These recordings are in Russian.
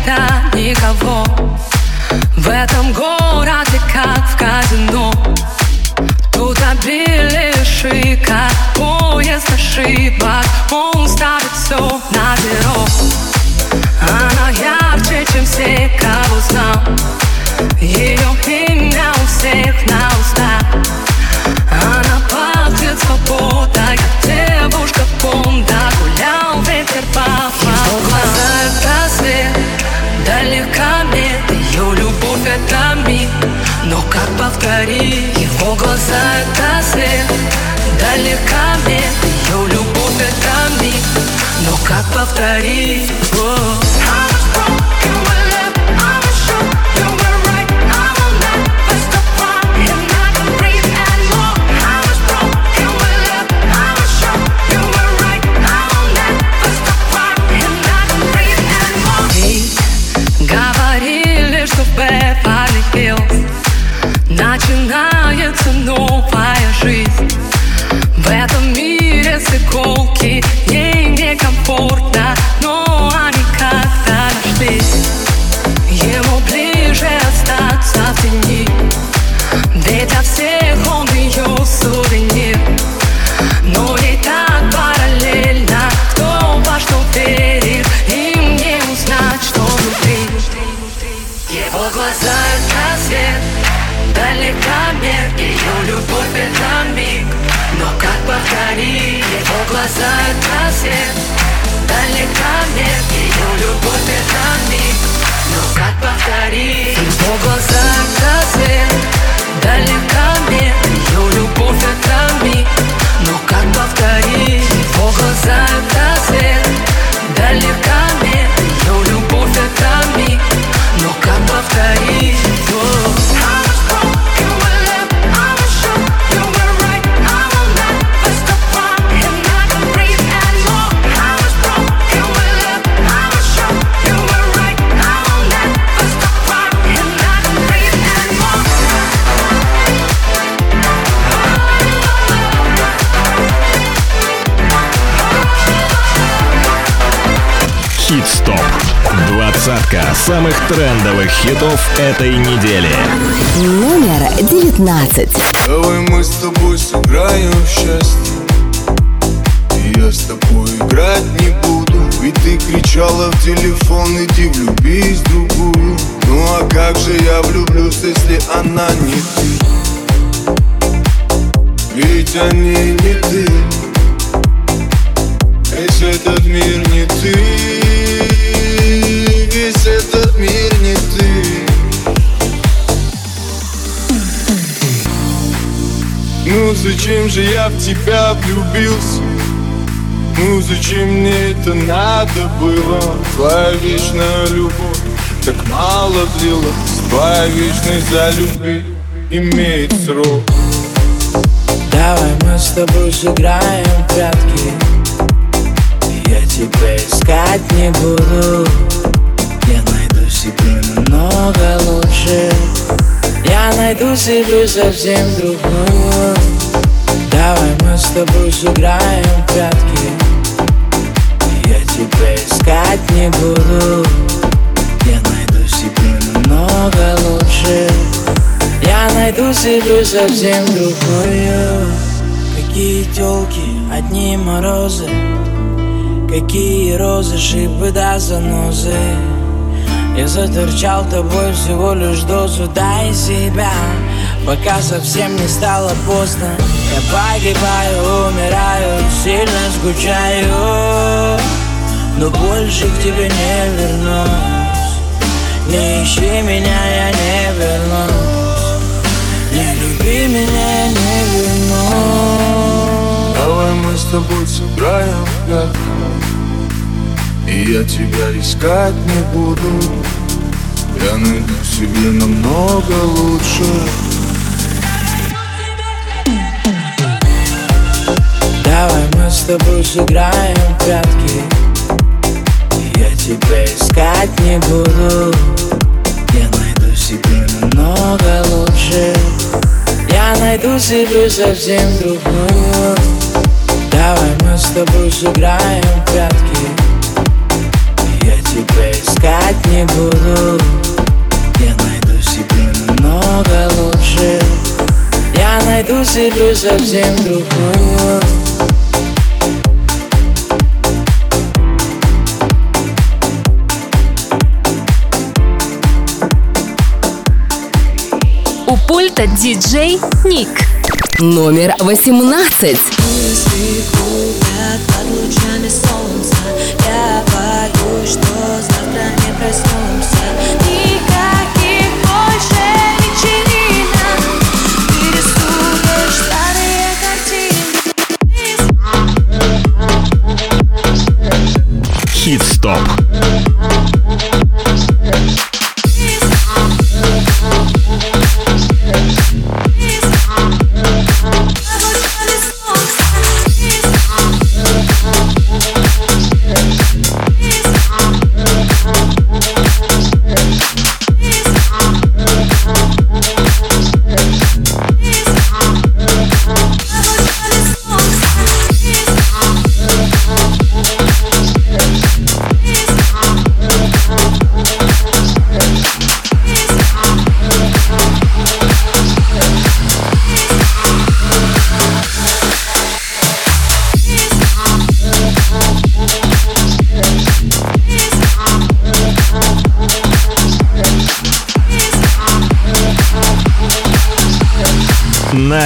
Никогда никого. В этом городе, как в казино. Тут обилие шика, поезд ошибок. Он ставит все на зеро. Она ярче, чем все, кого знал. Ее имя у всех на устах. Она пахнет свободой, девушка Бонда Гулял ветер по повторить Его глаза это свет, далека нет Ее любовь это миг, но как повторить сыколки Ей некомфортно трендовых хитов этой недели. Номер девятнадцать. Давай мы с тобой сыграем в счастье я с тобой играть не буду Ведь ты кричала в телефон, иди влюбись в другую Ну а как же я влюблюсь, если она не ты? Ведь они не ты Весь этот мир не ты Ну зачем же я в тебя влюбился? Ну зачем мне это надо было? Твоя вечная любовь так мало длилась. Твоя вечность за любви имеет срок. Давай мы с тобой сыграем в прятки. Я тебя искать не буду. Я найду себе намного лучше Я найду себе совсем другую Давай мы с тобой сыграем в прятки. Я тебя искать не буду. Я найду себе намного лучше. Я найду себе совсем другую. Какие телки, одни морозы. Какие розы, шипы да занозы. Я заторчал тобой всего лишь дозу. Дай себя, пока совсем не стало поздно. Я погибаю, умираю, сильно скучаю. Но больше к тебе не вернусь. Не ищи меня, я не вернусь. Не люби меня, я не вернусь. Давай мы с тобой сыграем в И я тебя искать не буду. Я найду себе намного лучше с тобой сыграем в прятки. Я тебя искать не буду. Я найду себе намного лучше. Я найду себе совсем другую. Давай мы с тобой сыграем в прятки. Я тебя искать не буду. Я найду себе намного лучше. Я найду себе совсем другую пульта диджей Ник. Номер 18. Мысли гудят под лучами солнца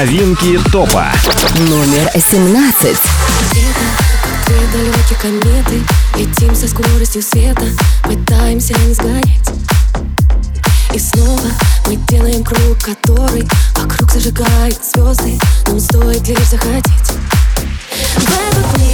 Новинки топа. Номер 17. Две далекие кометы Летим со скоростью света Пытаемся не сгореть И снова мы делаем круг, который Вокруг зажигает звезды Нам стоит лишь захотеть В этот миг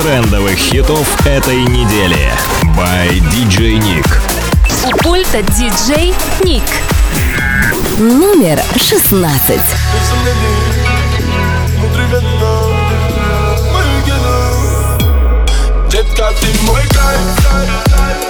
трендовых хитов этой недели. By DJ Nick. У пульта диджей Ник. Номер 16. Детка, ты мой кайф, ты мой кайф,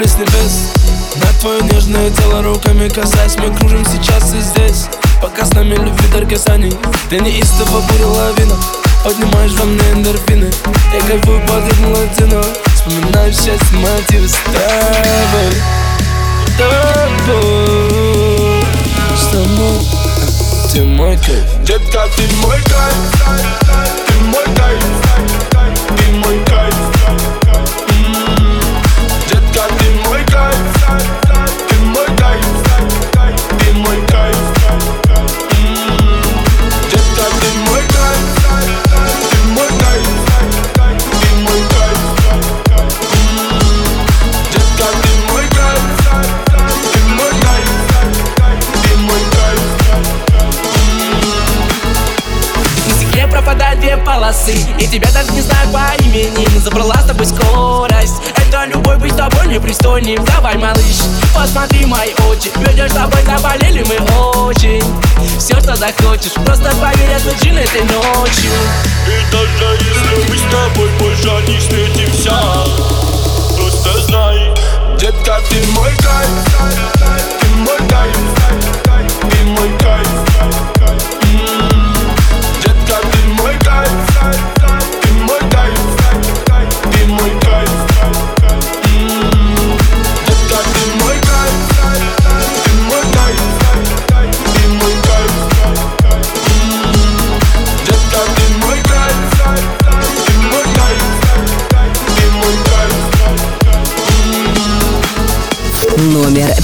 капли с небес На твое нежное тело руками касаясь Мы кружим сейчас и здесь. Пока с нами любви дар касаний Ты неистово буря лавина Поднимаешь во мне эндорфины Я кайфую под ритм латино. Вспоминаю счастье мотивы с тобой. Тобой С тобой Ты мой кайф Детка, ты мой кайф, ты мой кайф, ты мой кайф. Две полосы И тебя даже не знаю по имени. Забрала с тобой скорость. Это любовь быть с тобой непристойным Давай, малыш, посмотри мои очи. Ведешь с тобой, заболели мы очень. Все, что захочешь Просто поверь, это джин этой ночью И даже если мы с тобой больше не встретимся. Просто знай Детка, ты мой кайф. Ты мой кайф. Ты мой кайф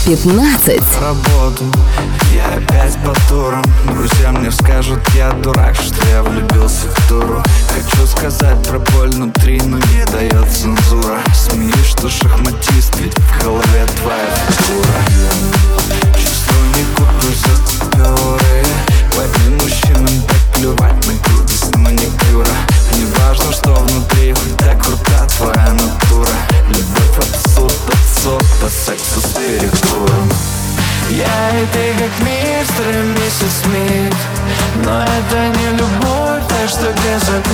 15. работу. Я опять по турам. Друзья мне скажут, я дурак Что я влюбился в туру Хочу сказать про боль внутри Но не дает цензура. Смеюсь, что шахматист Ведь в голове твоя фигура. Чувства не купишь за купюры и миссис Смит Но это не любовь, так что где забить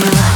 you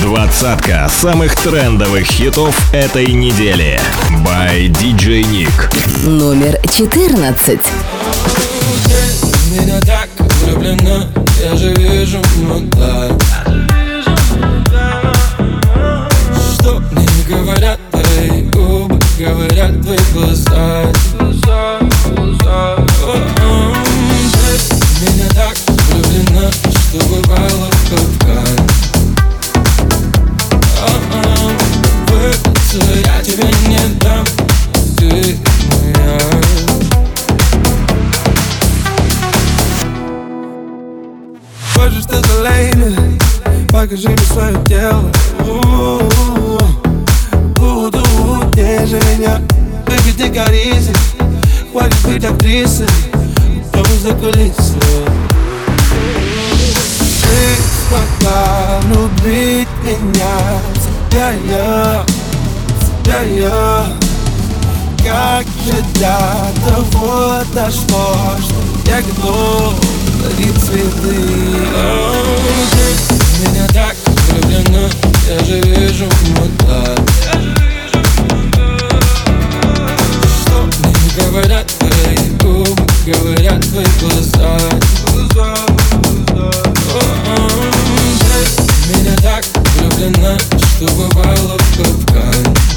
Двадцатка самых трендовых хитов этой недели. By DJ Nick. Номер четырнадцать. Меня так влюблена, я же вижу вдаль Что Для того дошло, что я готов дарить цветы Ты меня так влюблена, я же вижу мута Что мне говорят твои губы, говорят твои глаза? Ты меня так влюблена, что бывало в капкане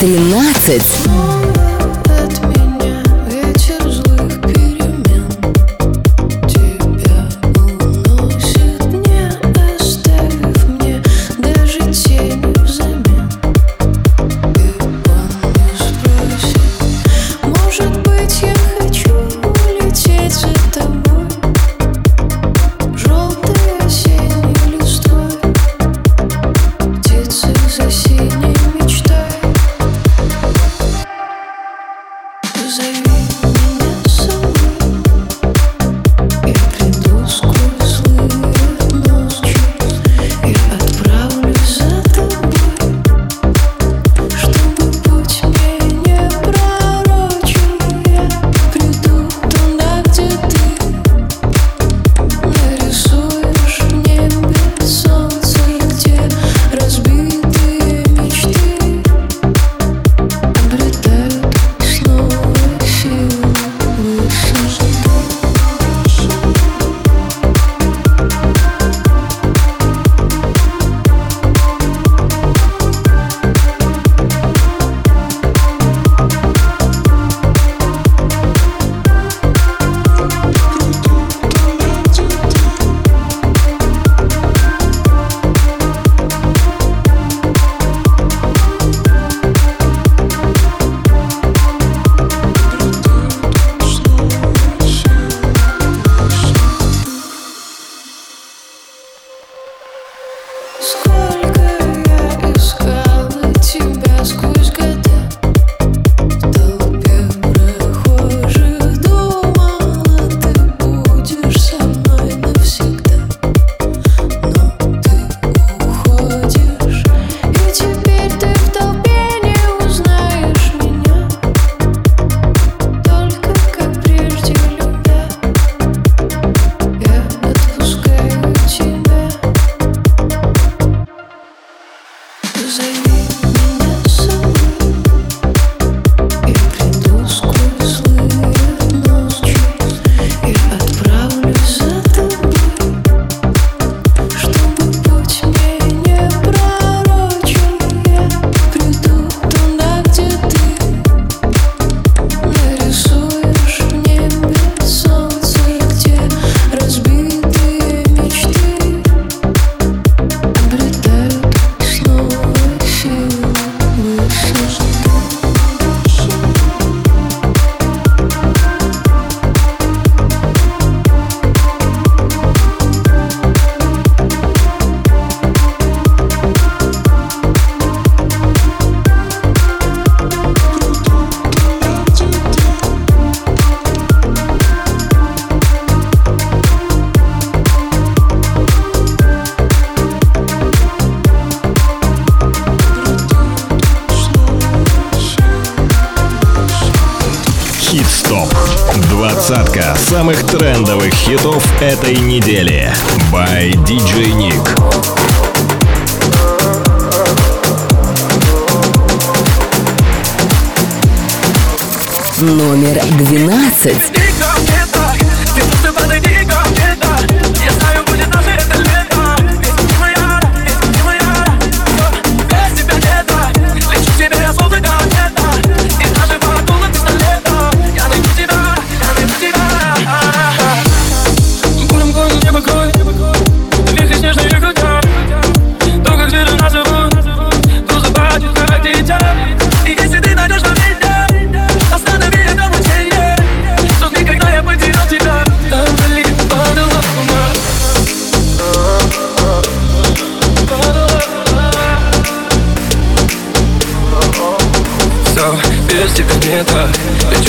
13.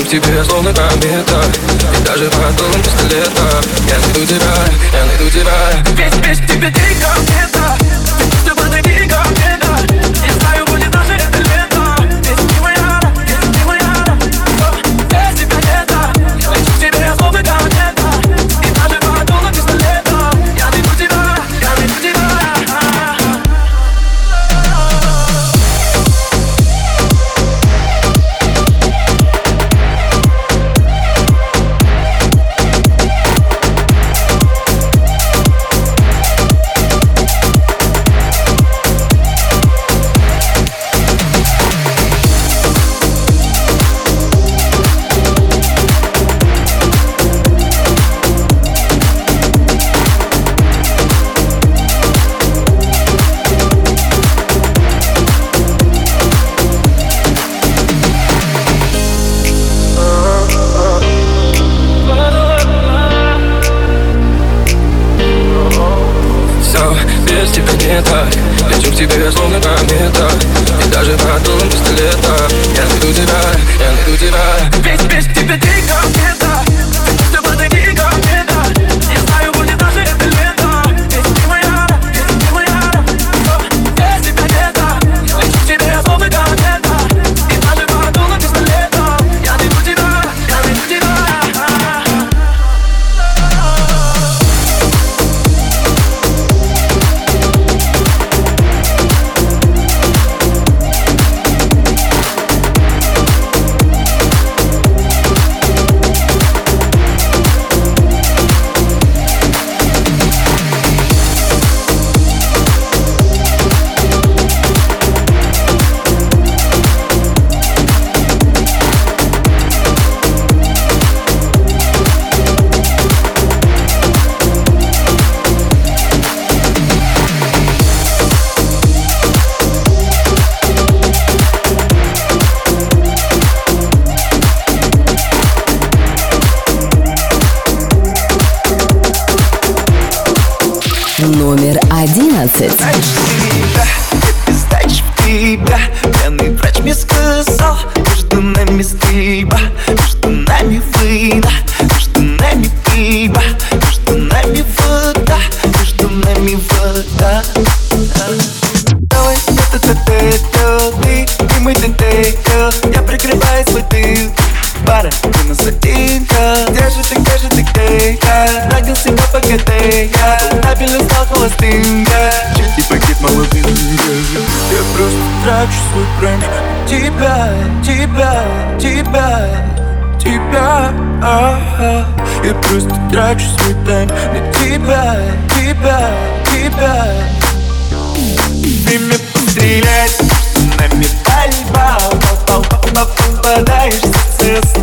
тебе словно комета.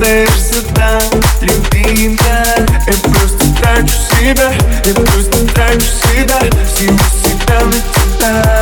остаешься там Трепинка Я просто трачу себя Я просто трачу себя Всего себя на тебя.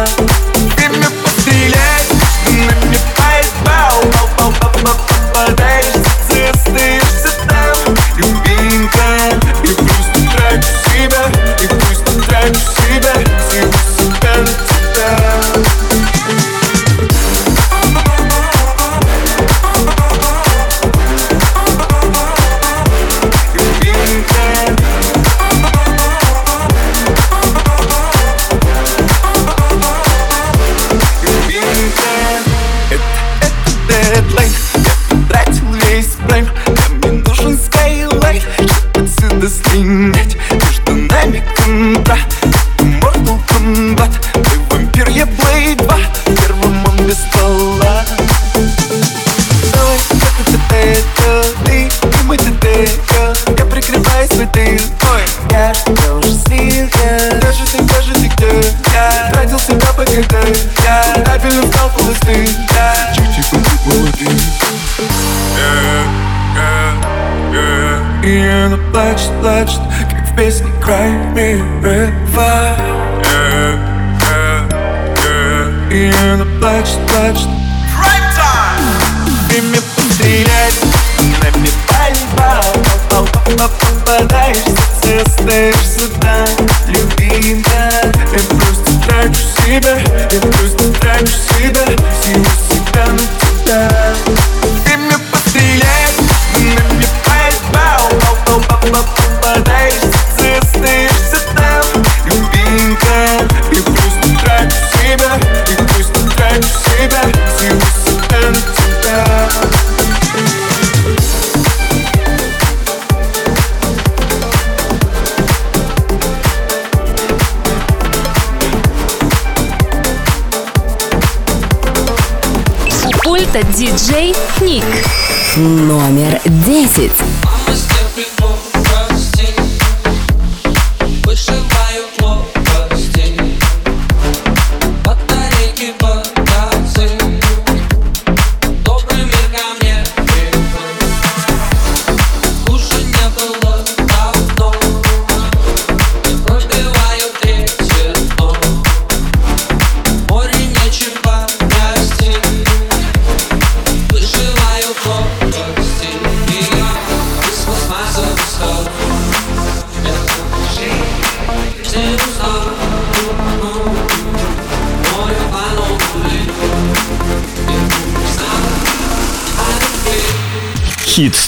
Номер десять.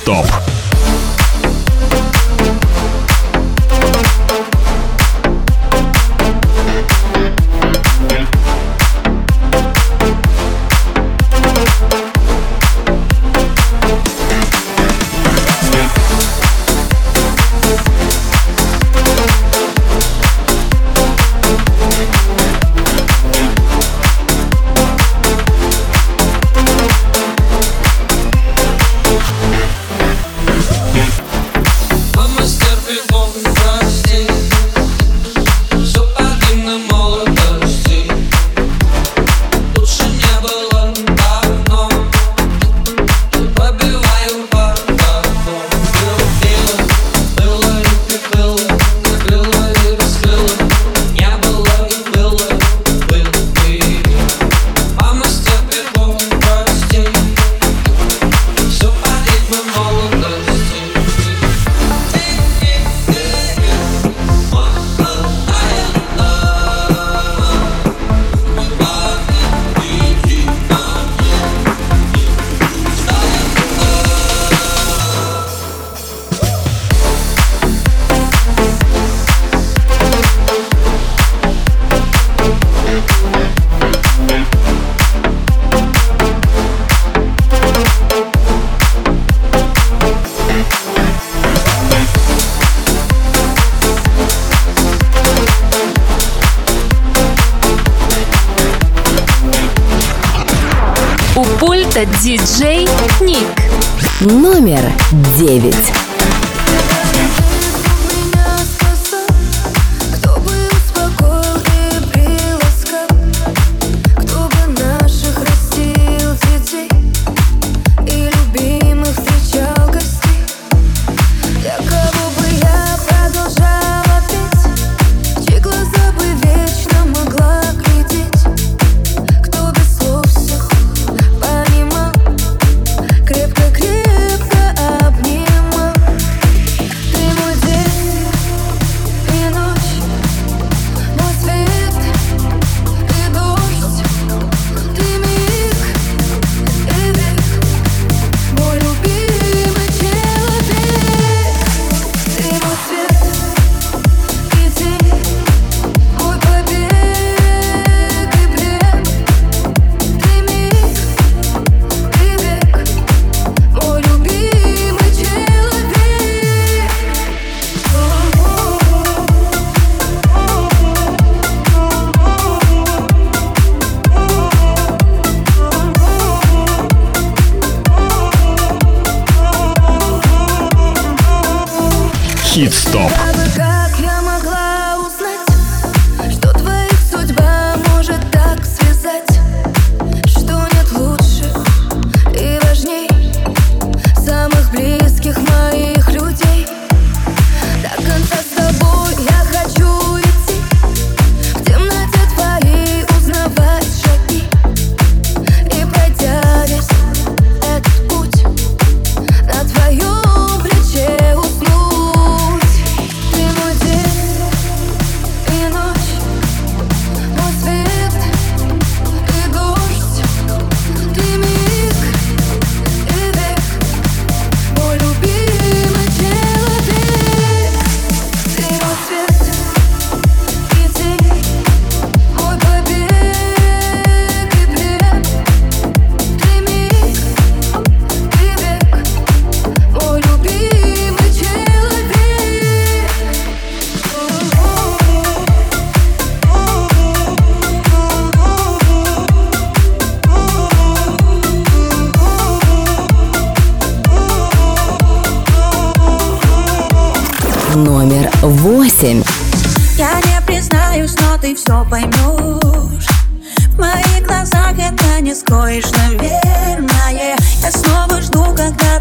Хит-стоп.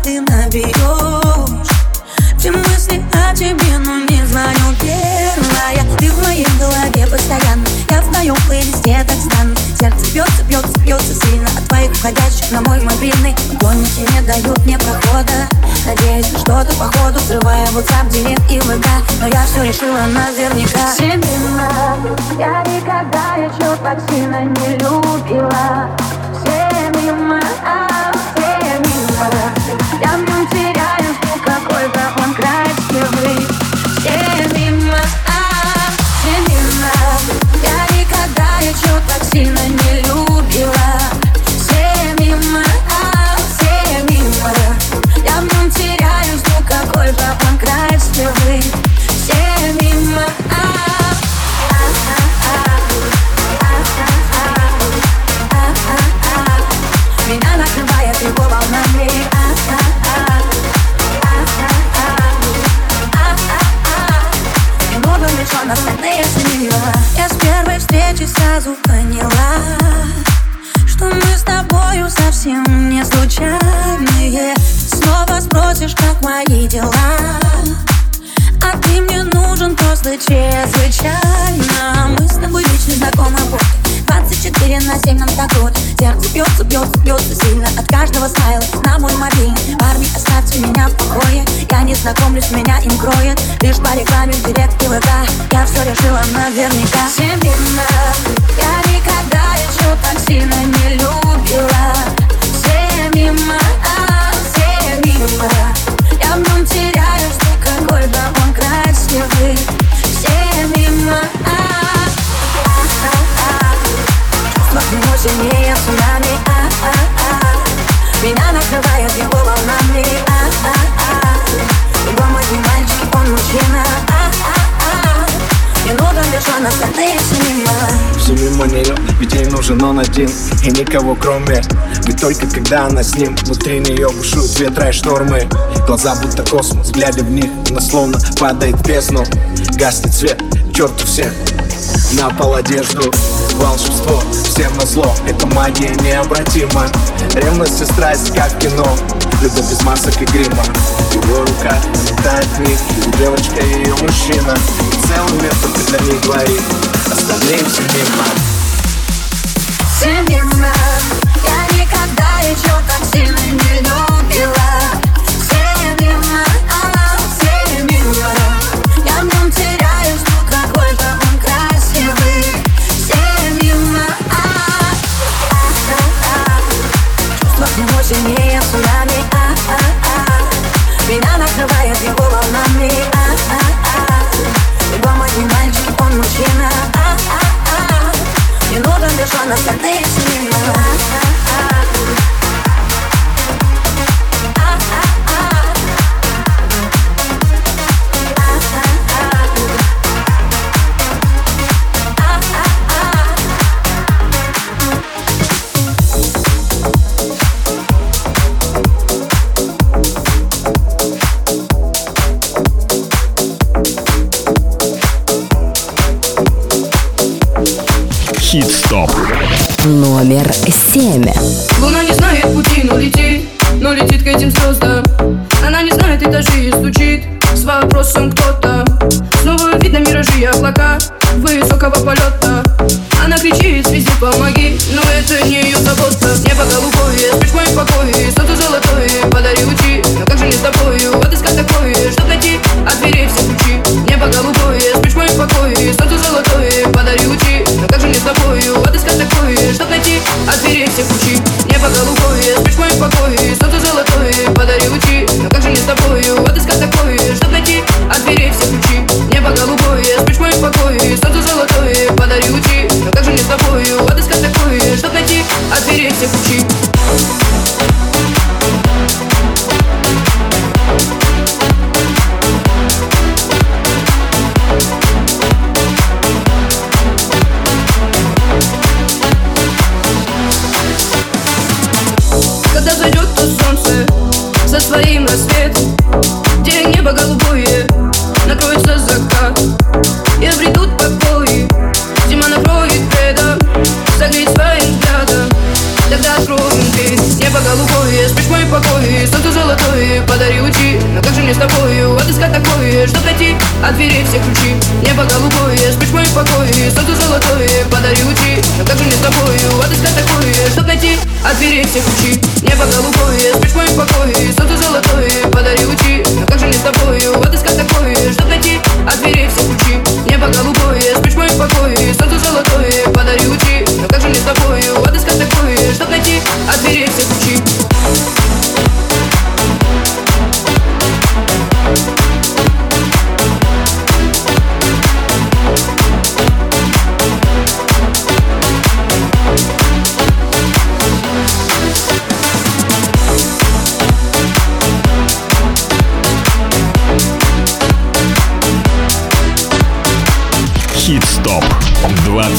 Ты наберешь Все мысли о тебе, но не звоню первая Ты в моей голове постоянно. Я в твоем плейлисте так стану Сердце бьется, бьется, бьется сильно От твоих входящих на мой мобильный. Гонники не дают мне прохода. Надеюсь, на что-то походу Срывая WhatsApp, директ и ВК Но я все решила наверняка. Семена Я никогда еще так сильно не любила. Все мимо, а А к нему сильнее. Меня накрывает его волнами. Его мой не мальчик, он мужчина. Не нужен лишь он, остальные все мимо Все мимо ведь ей нужен он один. И никого кроме. Ведь только когда она с ним. Внутри нее бушуют ветра и штормы. Глаза будто космос, глядя в них Она словно падает в бездну. Гаснет свет, черту всех на пол одежду Волшебство, всем на зло Это магия необратима. Ревность и страсть, как кино Любовь без масок и грима. Его рука летает них Девочка и ее мужчина. И целый мир только для них двоих Остальные все мимо. Все мимо. Я никогда еще так Хит Стоп. Номер семь. Луна не знает пути, но летит, но летит к этим звездам. Она не знает этажи и стучит с вопросом кто-то. Снова видно миражи и облака высокого полета.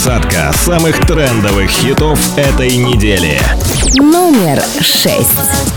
Двадцатка самых трендовых хитов этой недели. Номер шесть.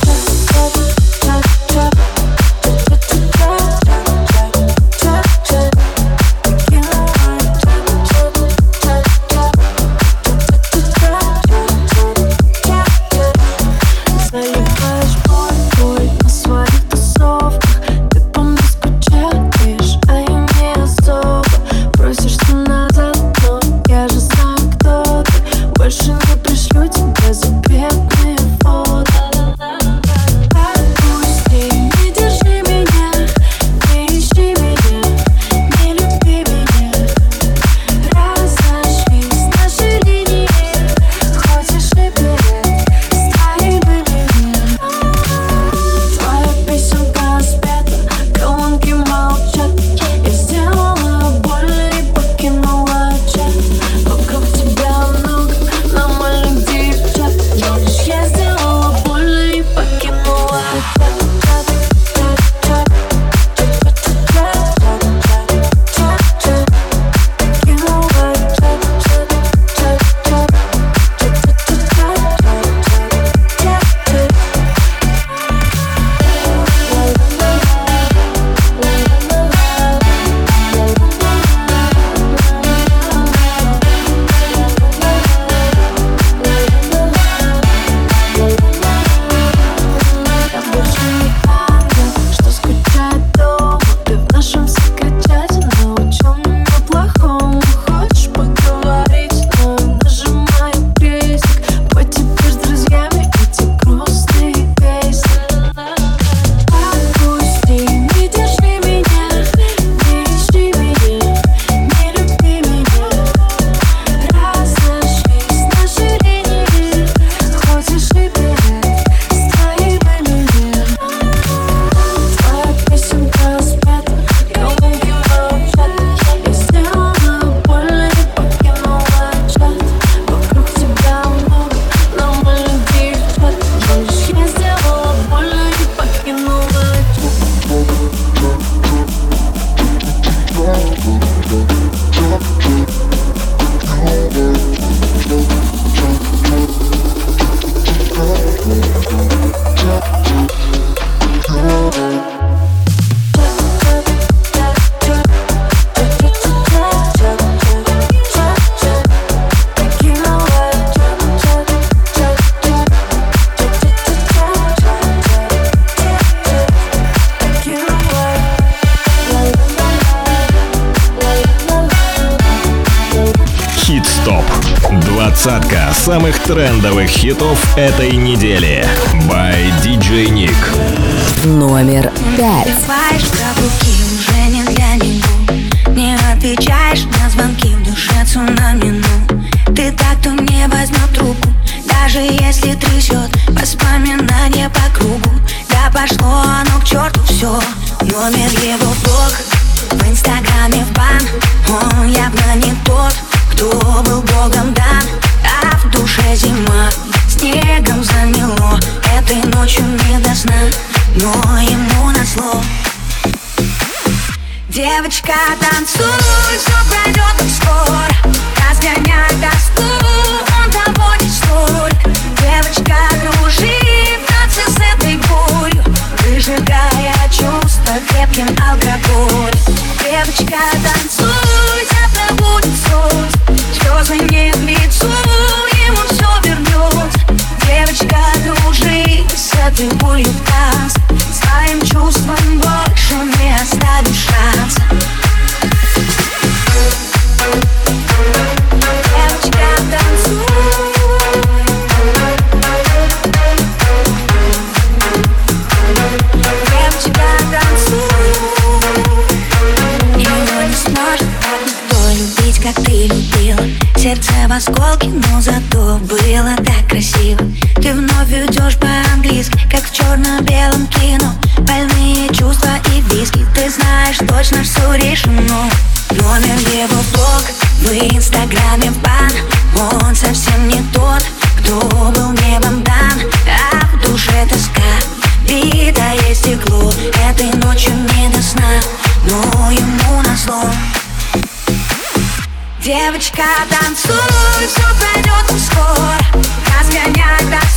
Блог В инстаграме в бан. Он явно не тот, кто был богом дан. А в душе зима Снегом замело. Этой ночью не до сна Но ему назло Девочка, танцуй, все пройдет скоро. Разгоняй тоску, он того не стоит Девочка, кружи в танце с этой болью Выжигая чувства крепким алкоголем Девочка, танцуй, завтра будет солнце. Слезы не к лицу, ему все вернется Девочка, кружи с этой болью в танце Своим чувством больше не оставишь шанса Девочка, танцуй Сердце в осколке, но зато было так красиво. Ты вновь идешь по-английски, как в черно-белом кино. Больные чувства и виски, ты знаешь точно, что решено. Номер его блог в инстаграме бан Он совсем не тот, Девочка, танцуй, все пройдет так скоро. Разгоняй тоску,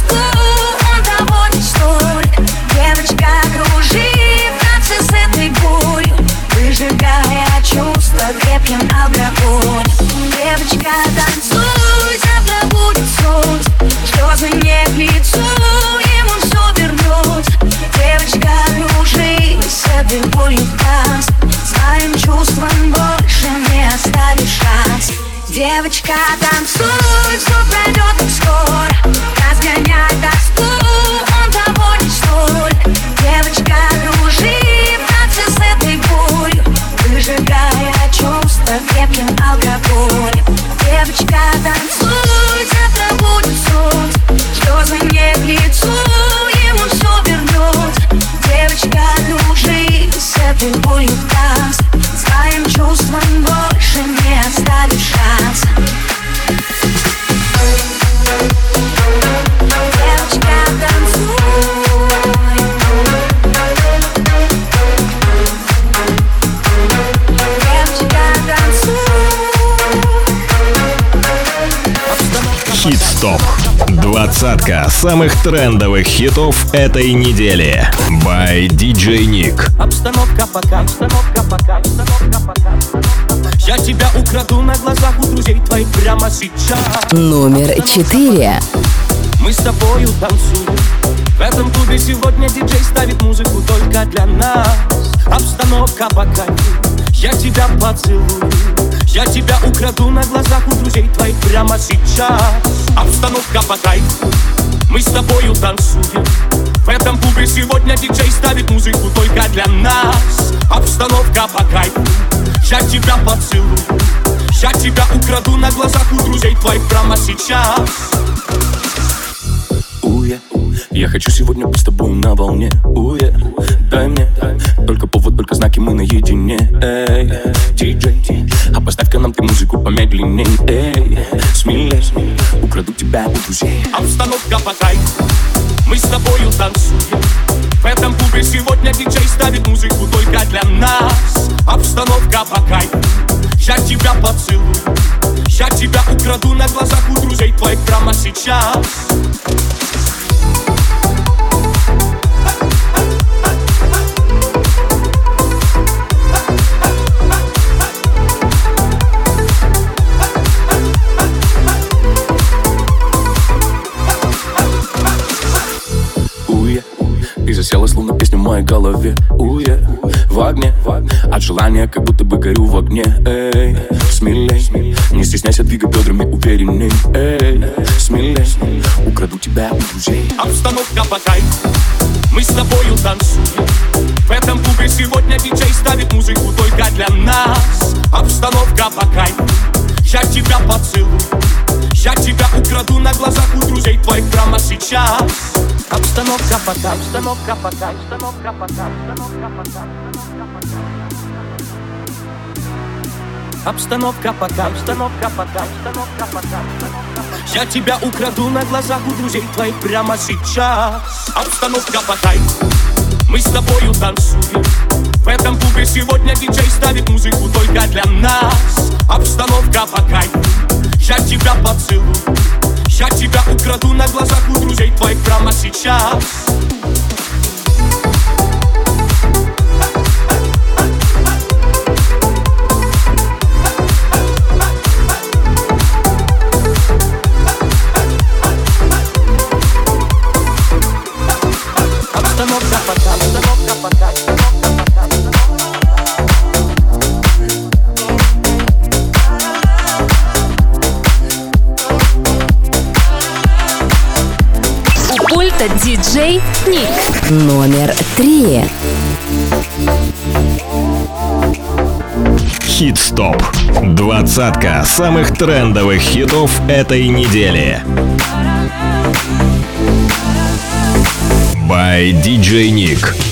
Двадцатка самых трендовых хитов этой недели. By DJ Nick. Обстановка пока, обстановка пока, обстановка пока. Я тебя украду на глазах у друзей твоих прямо сейчас. Номер четыре. Мы с тобою танцуем. В этом клубе сегодня диджей ставит музыку только для нас. Обстановка по кайфу, я тебя поцелую. Я тебя украду на глазах у друзей твоих прямо сейчас. Обстановка по кайфу, мы с тобою танцуем. В этом клубе сегодня диджей ставит музыку только для нас. Обстановка по кайфу, я тебя поцелую. Я тебя украду на глазах у друзей твоих прямо сейчас. Уе, я хочу сегодня быть с тобой на волне Уе, дай мне. Только повод, только знаки, мы наедине. Эй, диджей А поставь-ка нам ты музыку помедленней. Эй, смелей Украду тебя у друзей. Обстановка по кайфу, мы с тобою танцуем. В этом клубе сегодня диджей ставит музыку только для нас. Обстановка по кайфу, я тебя поцелую. Я тебя украду на глазах у друзей твоих прямо сейчас моей голове Уе, в огне. От желания как будто бы горю в огне. Эй, смелей, не стесняйся двигать бедрами уверенней. Эй, смелей, украду тебя у друзей. Обстановка по кайфу, мы с тобою танцуем. В этом клубе сегодня диджей ставит музыку только для нас. Обстановка по кайфу, я тебя поцелую. Я тебя украду на глазах у друзей твоих прямо сейчас Обстановка по кайфу, обстановка по кайфу, обстановка по кайфу, обстановка по кайфу Обстановка пока, обстановка пока, обстановка пока. Я тебя украду на глазах у друзей твоих прямо сейчас. Обстановка пока. Мы с тобою танцуем. В этом клубе сегодня диджей ставит музыку только для нас. Обстановка пока. Я тебя поцелую. Я тебя украду на глазах у друзей твоих прямо сейчас. Номер три. Хит-стоп. Двадцатка самых трендовых хитов этой недели. By DJ Nick.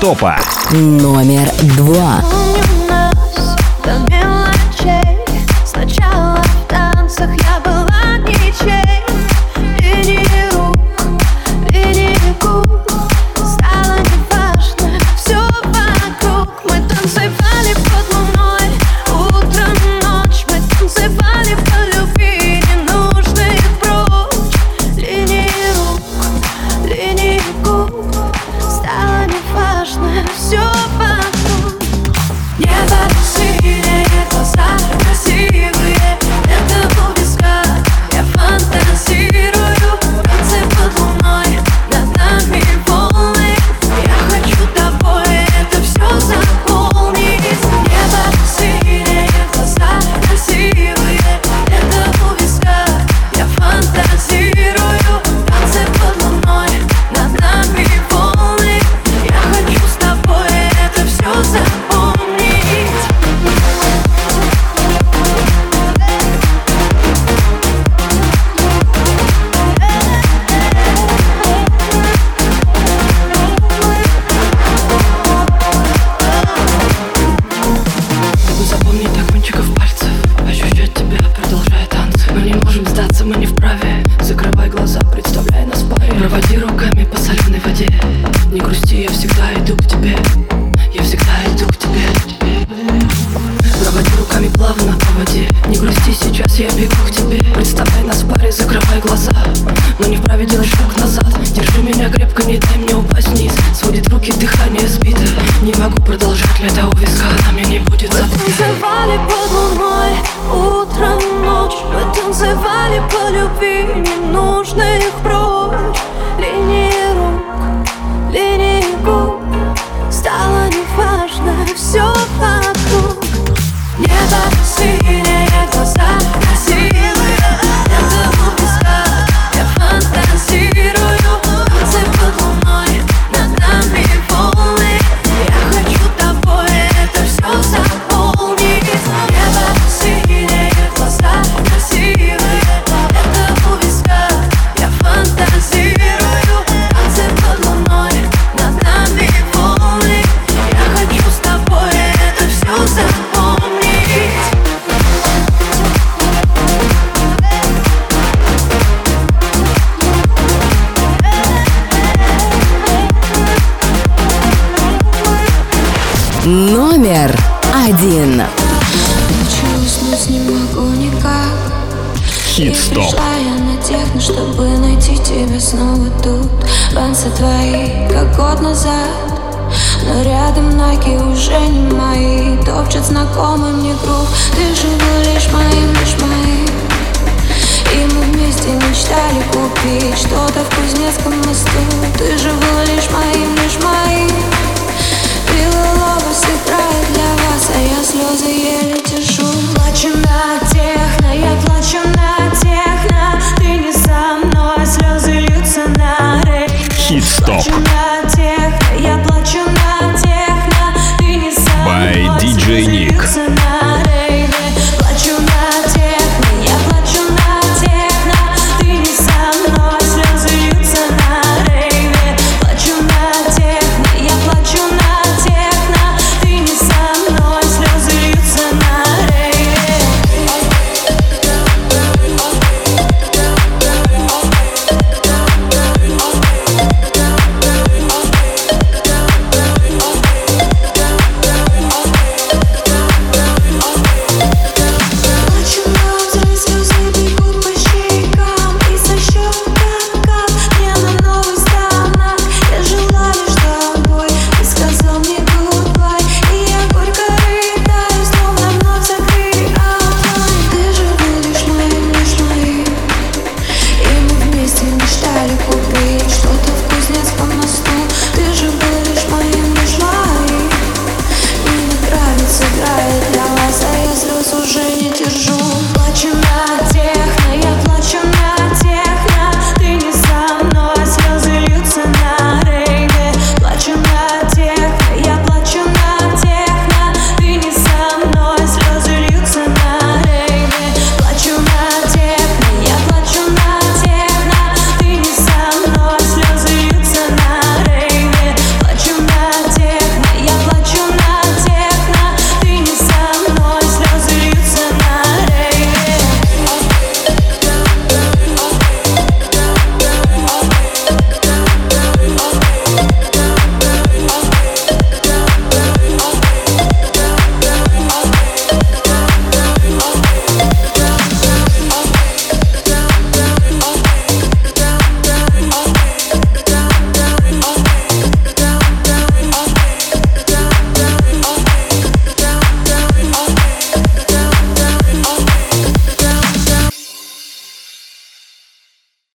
Топа. Номер два.